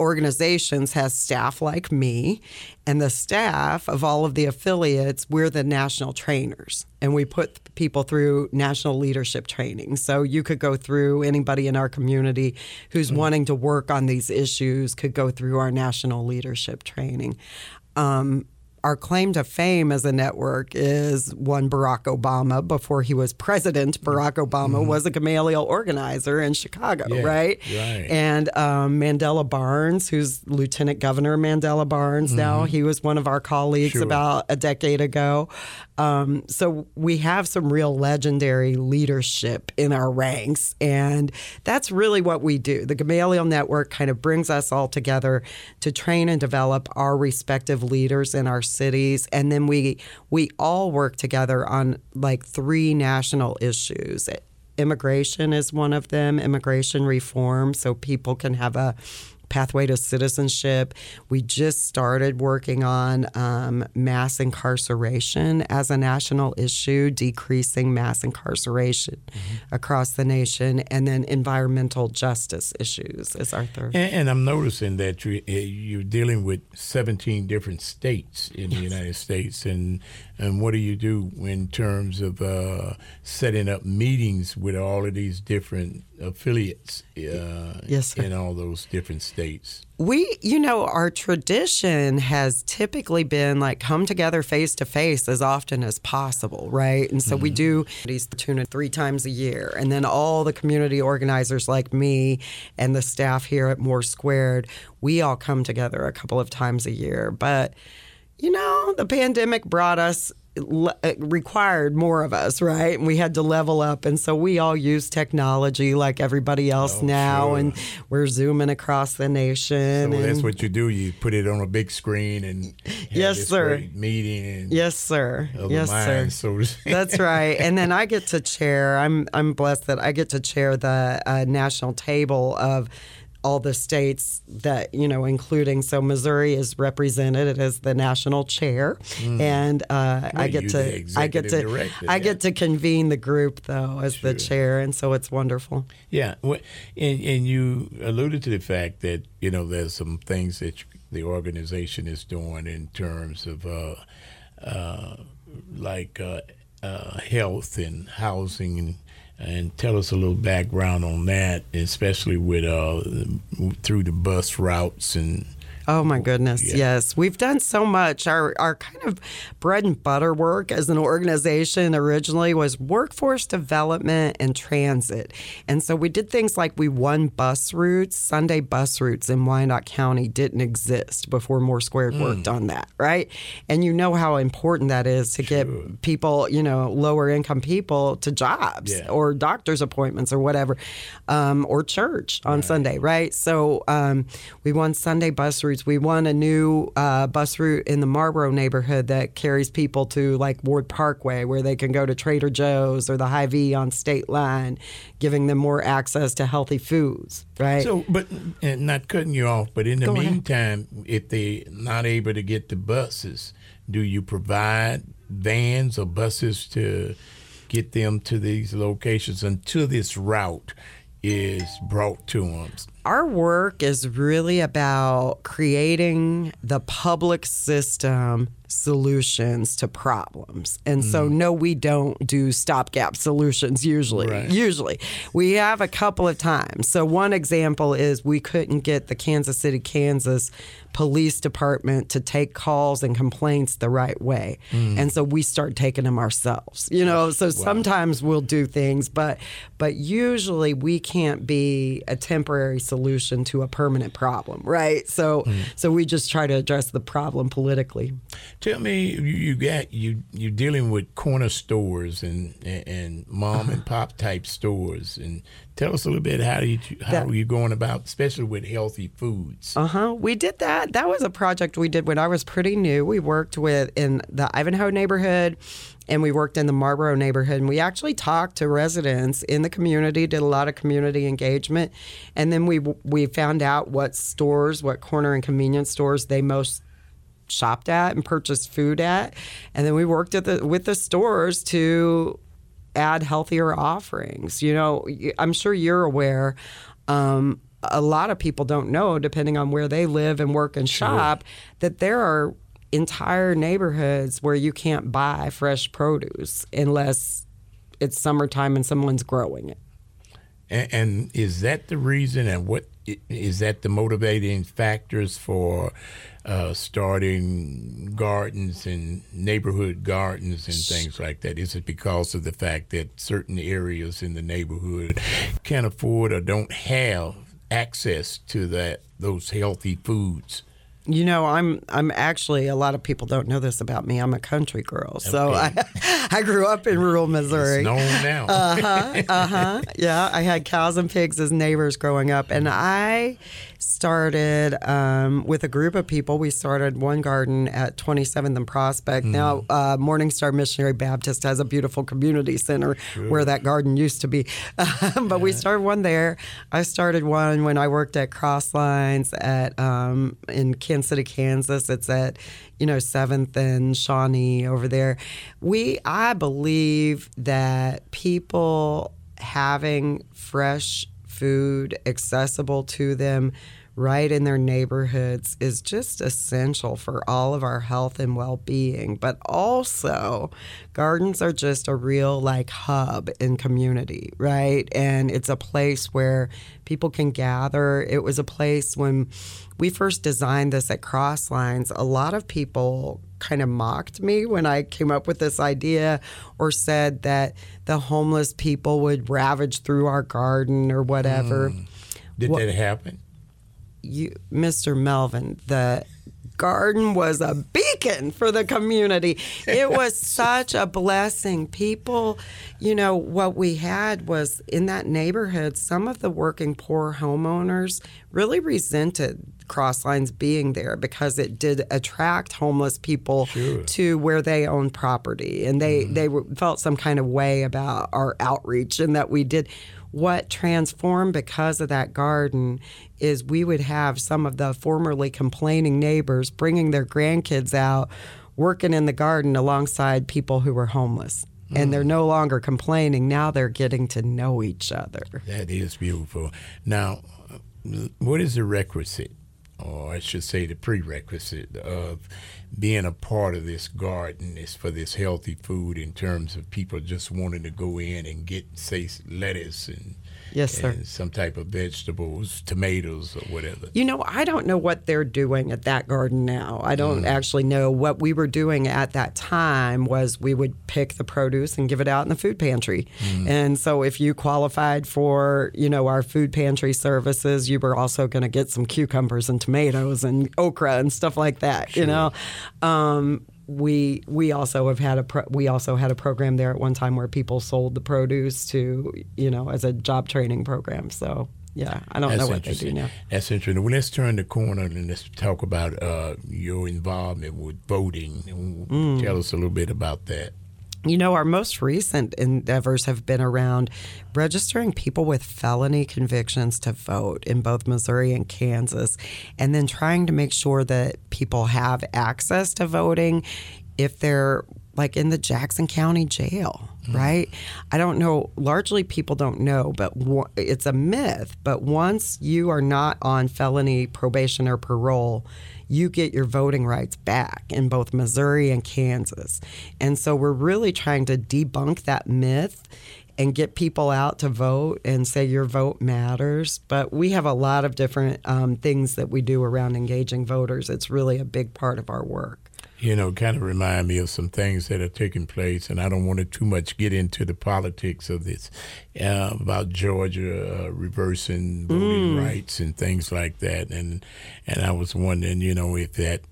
organizations has staff like me, and the staff of all of the affiliates, we're the national trainers, and we put people through national leadership training. So you could go through anybody in our community who's wanting to work on these issues could go through our national leadership training. Um, our claim to fame as a network is one Barack Obama before he was president. Barack mm-hmm. Obama mm-hmm. was a Gamaliel organizer in Chicago, Yeah, right? right. And um, Mandela Barnes, who's Lieutenant Governor Mandela Barnes now, mm-hmm. he was one of our colleagues Sure. about a decade ago. Um, so we have some real legendary leadership in our ranks, and that's really what we do. The Gamaliel Network kind of brings us all together to train and develop our respective leaders in our cities, and then we we all work together on like three national issues. Immigration is one of them, immigration reform, so people can have a pathway to citizenship. We just started working on um, mass incarceration as a national issue, decreasing mass incarceration across the nation, and then environmental justice issues is our third. And, and I'm noticing that you eh, you're dealing with 17 different states in the United States, and and what do you do in terms of uh, setting up meetings with all of these different affiliates uh, Yes, sir. in all those different states? We, you know, our tradition has typically been like come together face to face as often as possible, right? And so we do these tuna three times a year. And then all the community organizers like me and the staff here at More Squared, we all come together a couple of times a year. But, you know, the pandemic brought us required more of us, right? And we had to level up. And so we all use technology like everybody else Oh, now. sure. And we're zooming across the nation. So that's what you do. You put it on a big screen and have Yes, sir. great meeting and Yes, sir. Yes, sir. so. That's right. And then I get to chair. I'm I'm blessed that I get to chair the uh, national table of all the states that you know, including so Missouri is represented as the national chair, and uh, I get to I get to director, I yeah. get to convene the group though as the chair, and so it's wonderful. Yeah, and and you alluded to the fact that you know there's some things that the organization is doing in terms of uh, uh, like uh, uh, health and housing, and, and tell us a little background on that, especially with uh, through the bus routes and. Oh my goodness, Yeah. yes. We've done so much. Our our kind of bread and butter work as an organization originally was workforce development and transit. And so we did things like we won bus routes. Sunday bus routes in Wyandotte County didn't exist before More Squared Mm. worked on that, right? And you know how important that is to get people, you know, lower income people to jobs Yeah. or doctor's appointments or whatever, um, or church on Sunday, right? So um, we won Sunday bus routes. We won a new uh, bus route in the Marlboro neighborhood that carries people to like Ward Parkway, where they can go to Trader Joe's or the Hy-Vee on State Line, giving them more access to healthy foods, right? So, but and not cutting you off, but in the Go ahead. meantime, if they're not able to get the buses, do you provide vans or buses to get them to these locations until this route is brought to them? Our work is really about creating the public system solutions to problems. And so mm. no we don't do stopgap solutions usually. Right. Usually. We have a couple of times. So one example is we couldn't get the Kansas City Kansas police department to take calls and complaints the right way. Mm. And so we start taking them ourselves. You know, so wow. sometimes we'll do things, but but usually we can't be a temporary solution to a permanent problem, right? So mm. so we just try to address the problem politically. Tell me you got you you're dealing with corner stores and and mom uh-huh. and pop type stores and Tell us a little bit how you how that, you going about, especially with healthy foods. Uh huh. We did that. That was a project we did when I was pretty new. We worked with in the Ivanhoe neighborhood, and we worked in the Marlboro neighborhood. And we actually talked to residents in the community, did a lot of community engagement, and then we we found out what stores, what corner and convenience stores they most shopped at and purchased food at, and then we worked at the with the stores to add healthier offerings. You know, I'm sure you're aware. Um, a lot of people don't know, depending on where they live and work and shop, sure. that there are entire neighborhoods where you can't buy fresh produce unless it's summertime and someone's growing it. And, and is that the reason? And what is that the motivating factors for uh, starting gardens and neighborhood gardens and things like that? Is it because of the fact that certain areas in the neighborhood can't afford or don't have access to that those healthy foods? You know, I'm I'm actually a lot of people don't know this about me. I'm a country girl, so. I I grew up in rural Missouri. It's known now. uh huh. Uh huh. Yeah, I had cows and pigs as neighbors growing up, and I started um, with a group of people. We started one garden at 27th and Prospect. Mm. Now, uh, Morning Star Missionary Baptist has a beautiful community center sure. where that garden used to be. but yeah. we started one there. I started one when I worked at Crosslines at um, in Kansas City, Kansas. It's at you know Seventh and Shawnee over there. We, I believe that people having fresh food accessible to them right in their neighborhoods is just essential for all of our health and well-being but also gardens are just a real like hub in community right and it's a place where people can gather it was a place when we first designed this at crosslines a lot of people kind of mocked me when I came up with this idea or said that the homeless people would ravage through our garden or whatever. Mm. Did that happen? You, Mr. Melvin, the garden was a beacon for the community. It was such a blessing. People, you know, what we had was in that neighborhood, some of the working poor homeowners really resented Crosslines being there because it did attract homeless people sure. to where they own property, and they mm. they felt some kind of way about our outreach and that we did. What transformed because of that garden is we would have some of the formerly complaining neighbors bringing their grandkids out, working in the garden alongside people who were homeless and they're no longer complaining. Now they're getting to know each other. That is beautiful. Now, what is the requisite or I should say the prerequisite of being a part of this garden is for this healthy food in terms of people just wanting to go in and get say lettuce and Yes, sir. Some type of vegetables, tomatoes, or whatever. You know, I don't know what they're doing at that garden now. I don't mm. actually know. What we were doing at that time was we would pick the produce and give it out in the food pantry. Mm. And so if you qualified for, you know, our food pantry services, you were also going to get some cucumbers and tomatoes and okra and stuff like that, sure. you know. Um, we we also have had a pro, we also had a program there at one time where people sold the produce to you know as a job training program. So yeah, I don't That's know what they do now. That's interesting. Well, let's turn the corner and let's talk about uh, your involvement with voting. Mm. Tell us a little bit about that. You know, our most recent endeavors have been around registering people with felony convictions to vote in both Missouri and Kansas, and then trying to make sure that people have access to voting if they're like in the Jackson County Jail, mm. right? I don't know. Largely, people don't know, but it's a myth. But once you are not on felony probation or parole, you get your voting rights back in both Missouri and Kansas. And so we're really trying to debunk that myth and get people out to vote and say your vote matters. But we have a lot of different um, things that we do around engaging voters. It's really a big part of our work you know, kind of remind me of some things that are taking place, and I don't want to too much get into the politics of this uh, about Georgia uh, reversing voting mm. rights and things like that, and and I was wondering, you know, if that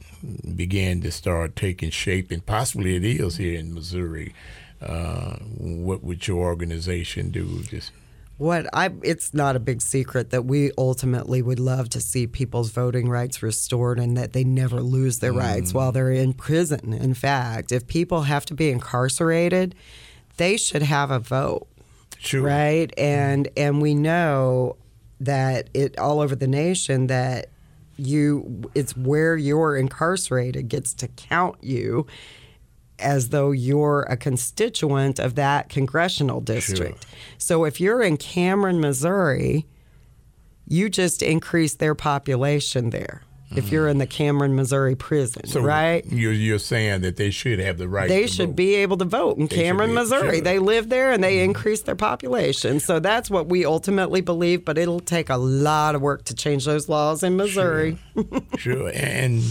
began to start taking shape, and possibly it is here in Missouri. Uh, what would your organization do? Just what I it's not a big secret that we ultimately would love to see people's voting rights restored and that they never lose their mm. rights while they're in prison. In fact, if people have to be incarcerated, they should have a vote. Sure. Right? And and we know that it all over the nation that you it's where you're incarcerated gets to count you as though you're a constituent of that congressional district. Sure. So if you're in Cameron, Missouri, you just increase their population there. Mm-hmm. If you're in the Cameron, Missouri prison, so right? You're, you're saying that they should have the right. They should vote. be able to vote in they Cameron, Missouri. Sure. They live there and they mm-hmm. increase their population. So that's what we ultimately believe. But it'll take a lot of work to change those laws in Missouri. Sure, sure. and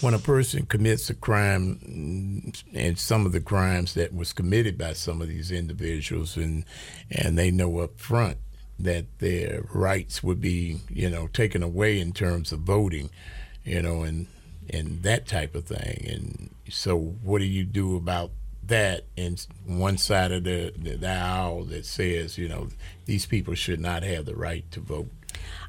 when a person commits a crime, and some of the crimes that was committed by some of these individuals, and and they know up front that their rights would be, you know, taken away in terms of voting, you know, and and that type of thing. And so, what do you do about that? And one side of the, the, the aisle that says, you know, these people should not have the right to vote.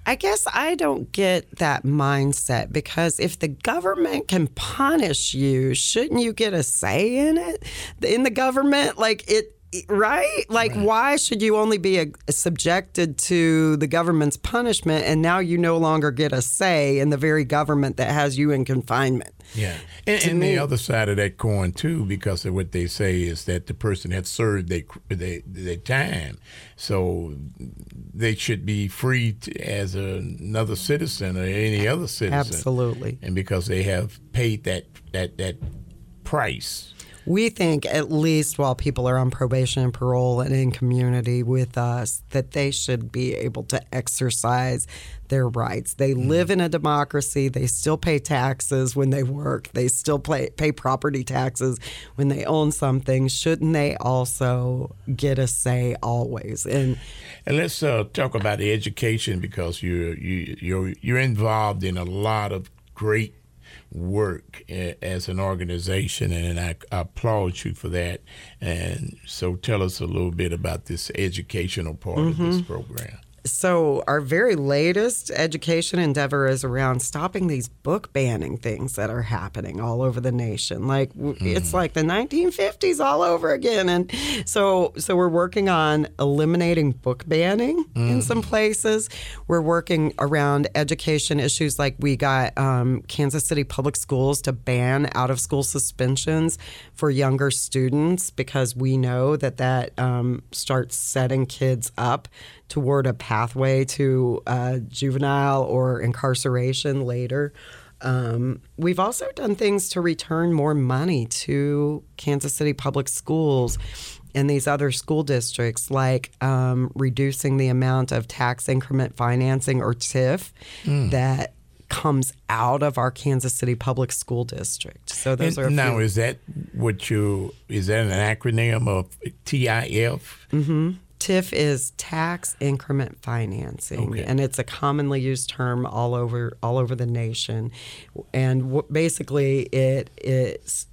I guess I don't get that mindset because if the government can punish you, shouldn't you get a say in it? In the government, like it right? Like, right. why should you only be a, a subjected to the government's punishment and now you no longer get a say in the very government that has you in confinement? Yeah. And, and the other side of that coin, too, because of what they say is that the person had served their, their, their time. So they should be free to, as a, another citizen or any other citizen. Absolutely. And because they have paid that, that, that price we think at least while people are on probation and parole and in community with us that they should be able to exercise their rights. They mm. live in a democracy. They still pay taxes when they work. They still pay, pay property taxes when they own something. Shouldn't they also get a say always? And and let's uh, talk about education because you're you, you're you're involved in a lot of great work as an organization, and I, I, applaud you for that. And so, tell us a little bit about this educational part mm-hmm. of this mm-hmm. program. So, our very latest education endeavor is around stopping these book banning things that are happening all over the nation. Like mm. it's like the 1950s all over again. And so, so we're working on eliminating book banning mm. in some places. We're working around education issues like we got um, Kansas City Public Schools to ban out of school suspensions for younger students because we know that that um, starts setting kids up toward a pathway to uh, juvenile or incarceration later. Um, we've also done things to return more money to Kansas City Public Schools and these other school districts, like um, reducing the amount of tax increment financing or TIF mm. that comes out of our Kansas City Public School District. So those and are now. Few. Is that what you? Is that an acronym of TIF? Mm-hmm. TIF is tax increment financing, okay. and it's a commonly used term all over all over the nation. And w- basically, it is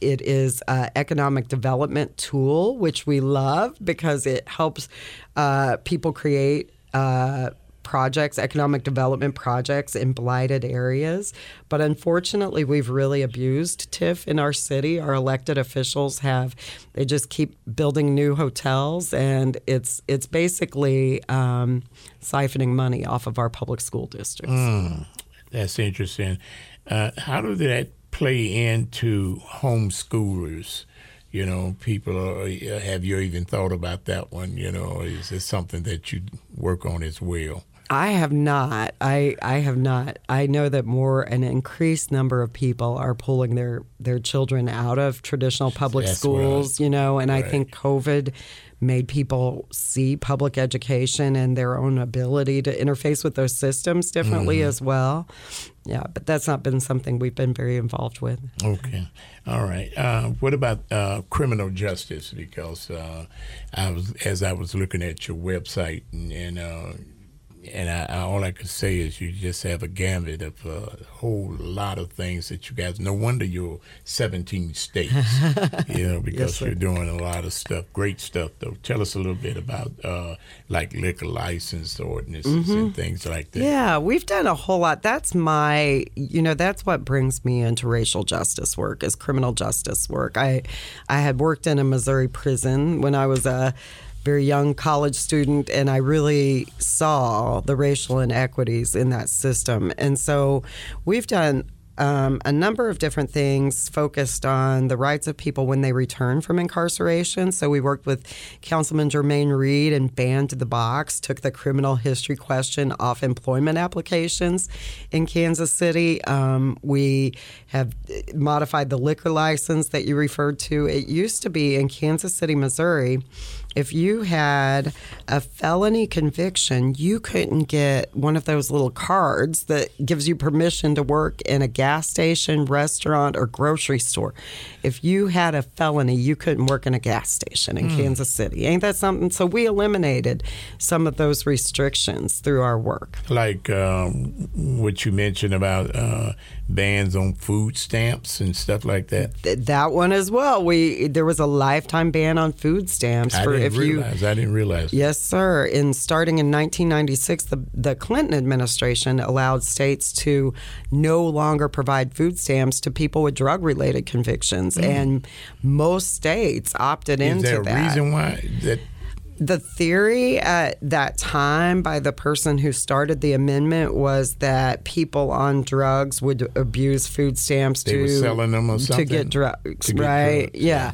it is an economic development tool, which we love because it helps uh, people create. Uh, projects, economic development projects in blighted areas. But unfortunately, we've really abused TIF in our city. Our elected officials have they just keep building new hotels, and it's it's basically um, siphoning money off of our public school districts. Mm, that's interesting. Uh, how does that play into homeschoolers? you know, people are, have you even thought about that one? You know, is it something that you work on as well? I have not. I I have not. I know that more an increased number of people are pulling their their children out of traditional public That's schools, right. you know, and I think COVID made people see public education and their own ability to interface with those systems differently Mm-hmm. as well. Yeah, but that's not been something we've been very involved with. Okay, all right. Uh, what about uh, criminal justice? Because uh, I was, as I was looking at your website, and, and uh, and I, I, all I could say is you just have a gambit of uh, a whole lot of things that you guys. No wonder you're 17 states, you know, because sir. you're doing a lot of stuff, great stuff. Though, tell us a little bit about uh, like liquor license ordinances and things like that. Mm-hmm. Yeah, we've done a whole lot. That's my, you know, that's what brings me into racial justice work is criminal justice work. I, I had worked in a Missouri prison when I was a very young college student, and I really saw the racial inequities in that system. And so, we've done um, a number of different things focused on the rights of people when they return from incarceration. So we worked with Councilman Jermaine Reed and banned the box, took the criminal history question off employment applications in Kansas City. Um, we have modified the liquor license that you referred to. It used to be in Kansas City, Missouri if you had a felony conviction, you couldn't get one of those little cards that gives you permission to work in a gas station, restaurant, or grocery store. If you had a felony, you couldn't work in a gas station in Kansas City. Ain't that something? So we eliminated some of those restrictions through our work. like um, what you mentioned about uh, bans on food stamps and stuff like that. Th- That one as well. We there was a lifetime ban on food stamps I for if you realize. I didn't realize. Yes, sir. In starting in 1996, the, the Clinton administration allowed states to no longer provide food stamps to people with drug related convictions, and most states opted Mm. Is into there a that. reason why that? The theory at that time by the person who started the amendment was that people on drugs would abuse food stamps They to selling them to get drugs, To get right? drugs, yeah.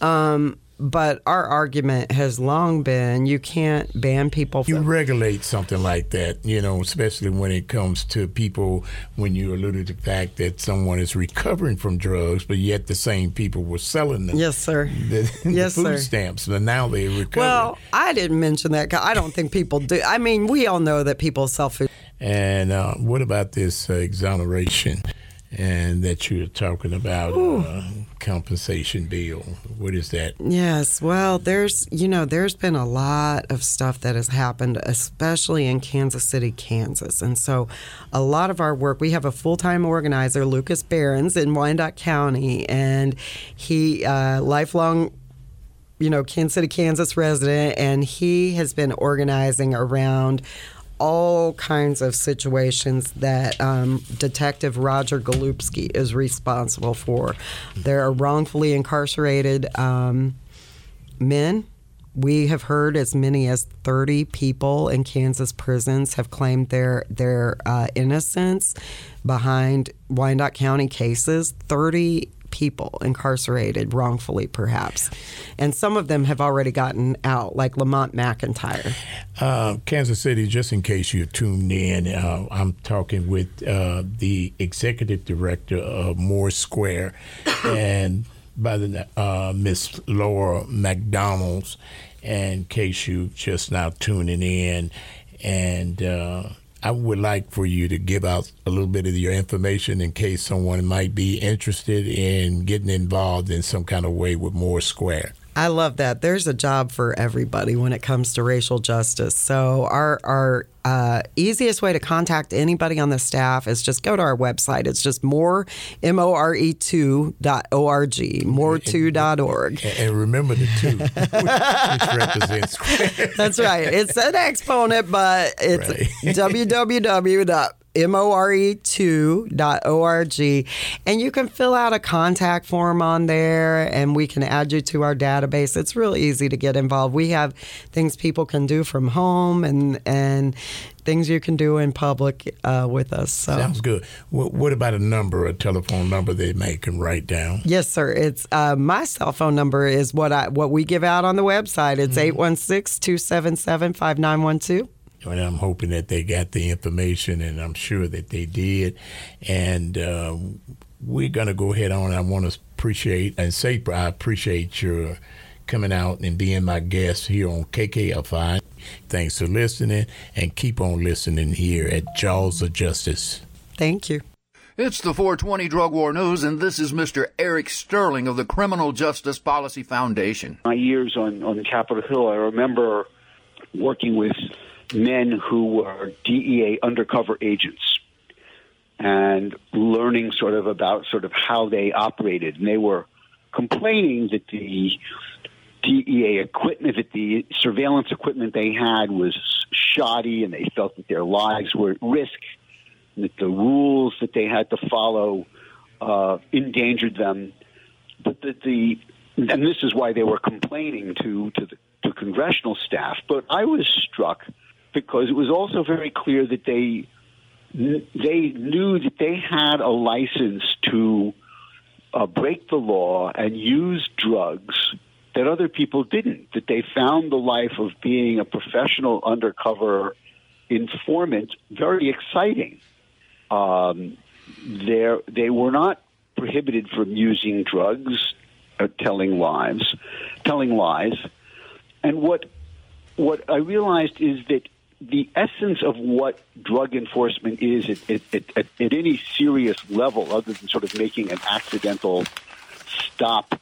Um, but our argument has long been you can't ban people From- You regulate something like that, you know, especially when it comes to people. When you alluded to the fact that someone is recovering from drugs, but yet the same people were selling them. Yes, sir. The, the Yes, food sir. stamps, but now they recover. Well, I didn't mention that. 'cause I don't think people do. I mean, we all know that people sell food. And uh, what about this uh, exoneration and that you're talking about uh, compensation bill? What is that? Yes, well, there's you know there's been a lot of stuff that has happened, especially in Kansas City, Kansas, and so a lot of our work. We have a full time organizer, Lucas Barons, in Wyandotte County, and he uh, lifelong. You know, Kansas City, Kansas resident, and he has been organizing around all kinds of situations that um, Detective Roger Golubski is responsible for. There are wrongfully incarcerated um, men. We have heard as many as 30 people in Kansas prisons have claimed their their uh, innocence behind Wyandotte County cases. 30 people incarcerated wrongfully, perhaps, and some of them have already gotten out, like Lamont McIntyre. Uh, Kansas City, just in case you're tuned in, uh, I'm talking with uh, the executive director of More Squared, and by the uh, Miss Laura McDonald's. And in case you just now tuning in, and uh, I would like for you to give out a little bit of your information in case someone might be interested in getting involved in some kind of way with More Squared. I love that. There's a job for everybody when it comes to racial justice. So our our uh, easiest way to contact anybody on the staff is just go to our website. It's just more m o r e two dot o r g more two dot org. And, and remember the two, which, which represents. That's right. It's an exponent, but it's Right. www. more2.org and you can fill out a contact form on there and we can add you to our database it's real easy to get involved we have things people can do from home and and things you can do in public uh, with us so Sounds good. What, what about a number, a telephone number they may can write down? Yes, sir. It's uh, my cell phone number is what I what we give out on the website. It's 816-277-5912. And I'm hoping that they got the information, and I'm sure that they did. And uh, we're going to go ahead on. I want to appreciate and say I appreciate your coming out and being my guest here on KKFI. Thanks for listening, and keep on listening here at Jaws of Justice. Thank you. It's the 420 Drug War News, and this is Mr. Eric Sterling of the Criminal Justice Policy Foundation. My years on, on Capitol Hill, I remember working with men who were DEA undercover agents and learning sort of about sort of how they operated. And they were complaining that the DEA equipment, that the surveillance equipment they had was shoddy, and they felt that their lives were at risk that the rules that they had to follow uh, endangered them. But that the and this is why they were complaining to to the to congressional staff. But I was struck because it was also very clear that they they knew that they had a license to uh, break the law and use drugs that other people didn't. That they found the life of being a professional undercover informant very exciting um, they were not prohibited from using drugs, or uh, telling lies, telling lies. And what what I realized is that the essence of what drug enforcement is at, at, at, at, any serious level, other than sort of making an accidental stop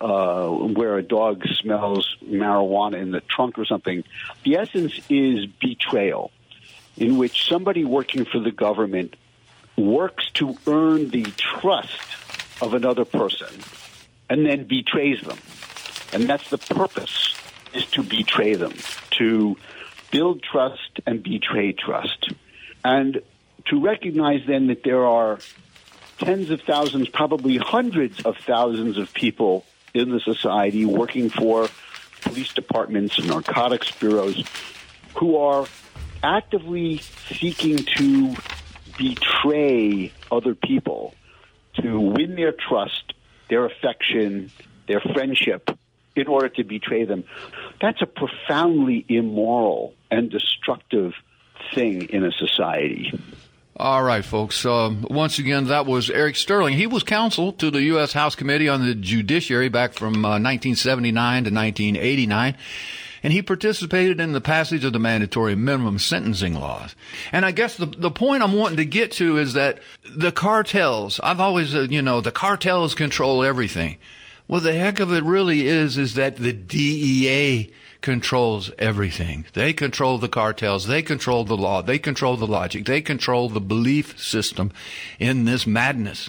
uh, where a dog smells marijuana in the trunk or something, the essence is betrayal in which somebody working for the government works to earn the trust of another person and then betrays them. And that's the purpose is to betray them, to build trust and betray trust. And to recognize then that there are tens of thousands, probably hundreds of thousands of people in the society working for police departments and narcotics bureaus who are actively seeking to betray other people to win their trust, their affection, their friendship in order to betray them. That's a profoundly immoral and destructive thing in a society. All right, folks. Uh, once again, that was Eric Sterling. He was counsel to the U.S. House Committee on the Judiciary back from uh, 1979 to 1989 and he participated in the passage of the mandatory minimum sentencing laws. And I guess the, the point I'm wanting to get to is that the cartels, I've always, uh, you know, the cartels control everything. Well, the heck of it really is, is that the DEA controls everything. They control the cartels. They control the law. They control the logic. They control the belief system in this madness.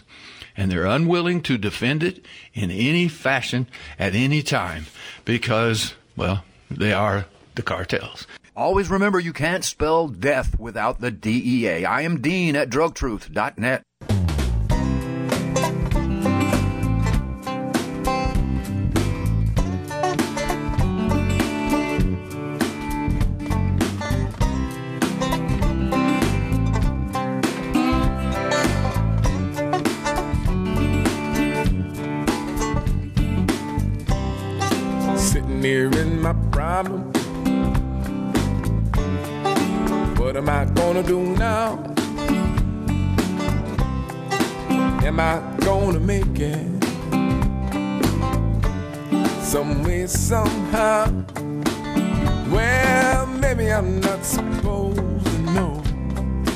And they're unwilling to defend it in any fashion at any time because, well, they are the cartels. Always remember you can't spell death without the DEA. I am Dean at drugtruth.net. problem. What am I gonna do now? Am I gonna make it? Some way, somehow. Well, maybe I'm not supposed to know.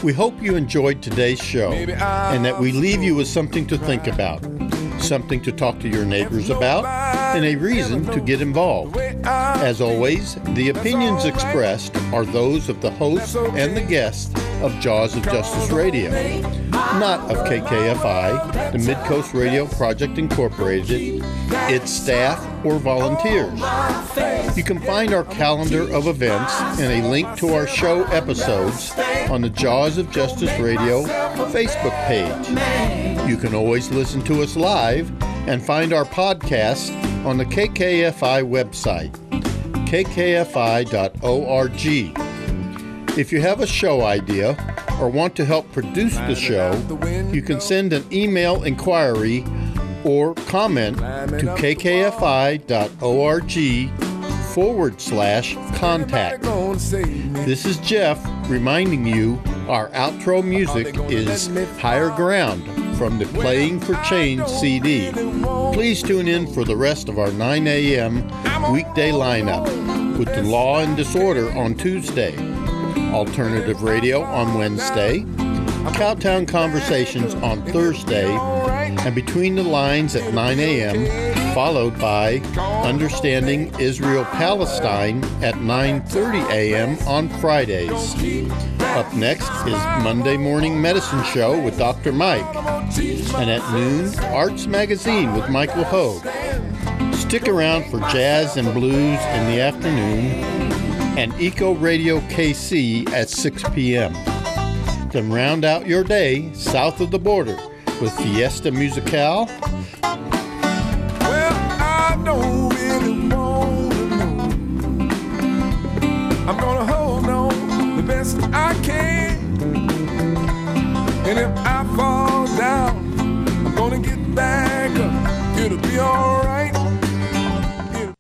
We hope you enjoyed today's show and that we leave you with something to think about, something to talk to your neighbors about, and a reason to get involved. As always, the opinions expressed are those of the host and the guests of Jaws of Justice Radio, not of KKFI, the Midcoast Radio Project Incorporated, its staff, or volunteers. You can find our calendar of events and a link to our show episodes on the Jaws of Justice Radio Facebook page. You can always listen to us live and find our podcast on the KKFI website, kkfi.org. If you have a show idea or want to help produce the show, you can send an email inquiry or comment to kkfi.org forward slash contact. This is Jeff reminding you our outro music is Higher Ground from the Playing for Change CD. Please tune in for the rest of our 9 a.m. weekday lineup with the Law and Disorder on Tuesday, Alternative Radio on Wednesday, Cowtown Conversations on Thursday, and Between the Lines at 9 a.m., followed by Understanding Israel Palestine at 9:30 a.m. on Fridays. Up next is Monday Morning Medicine Show with Dr. Mike, and at noon, Arts Magazine with Michael Hogue. Stick around for jazz and blues in the afternoon, and Eco Radio KC at 6 p.m. Then round out your day south of the border with Fiesta Musical. best I can. And if I fall down, I'm gonna get back up. It'll be alright.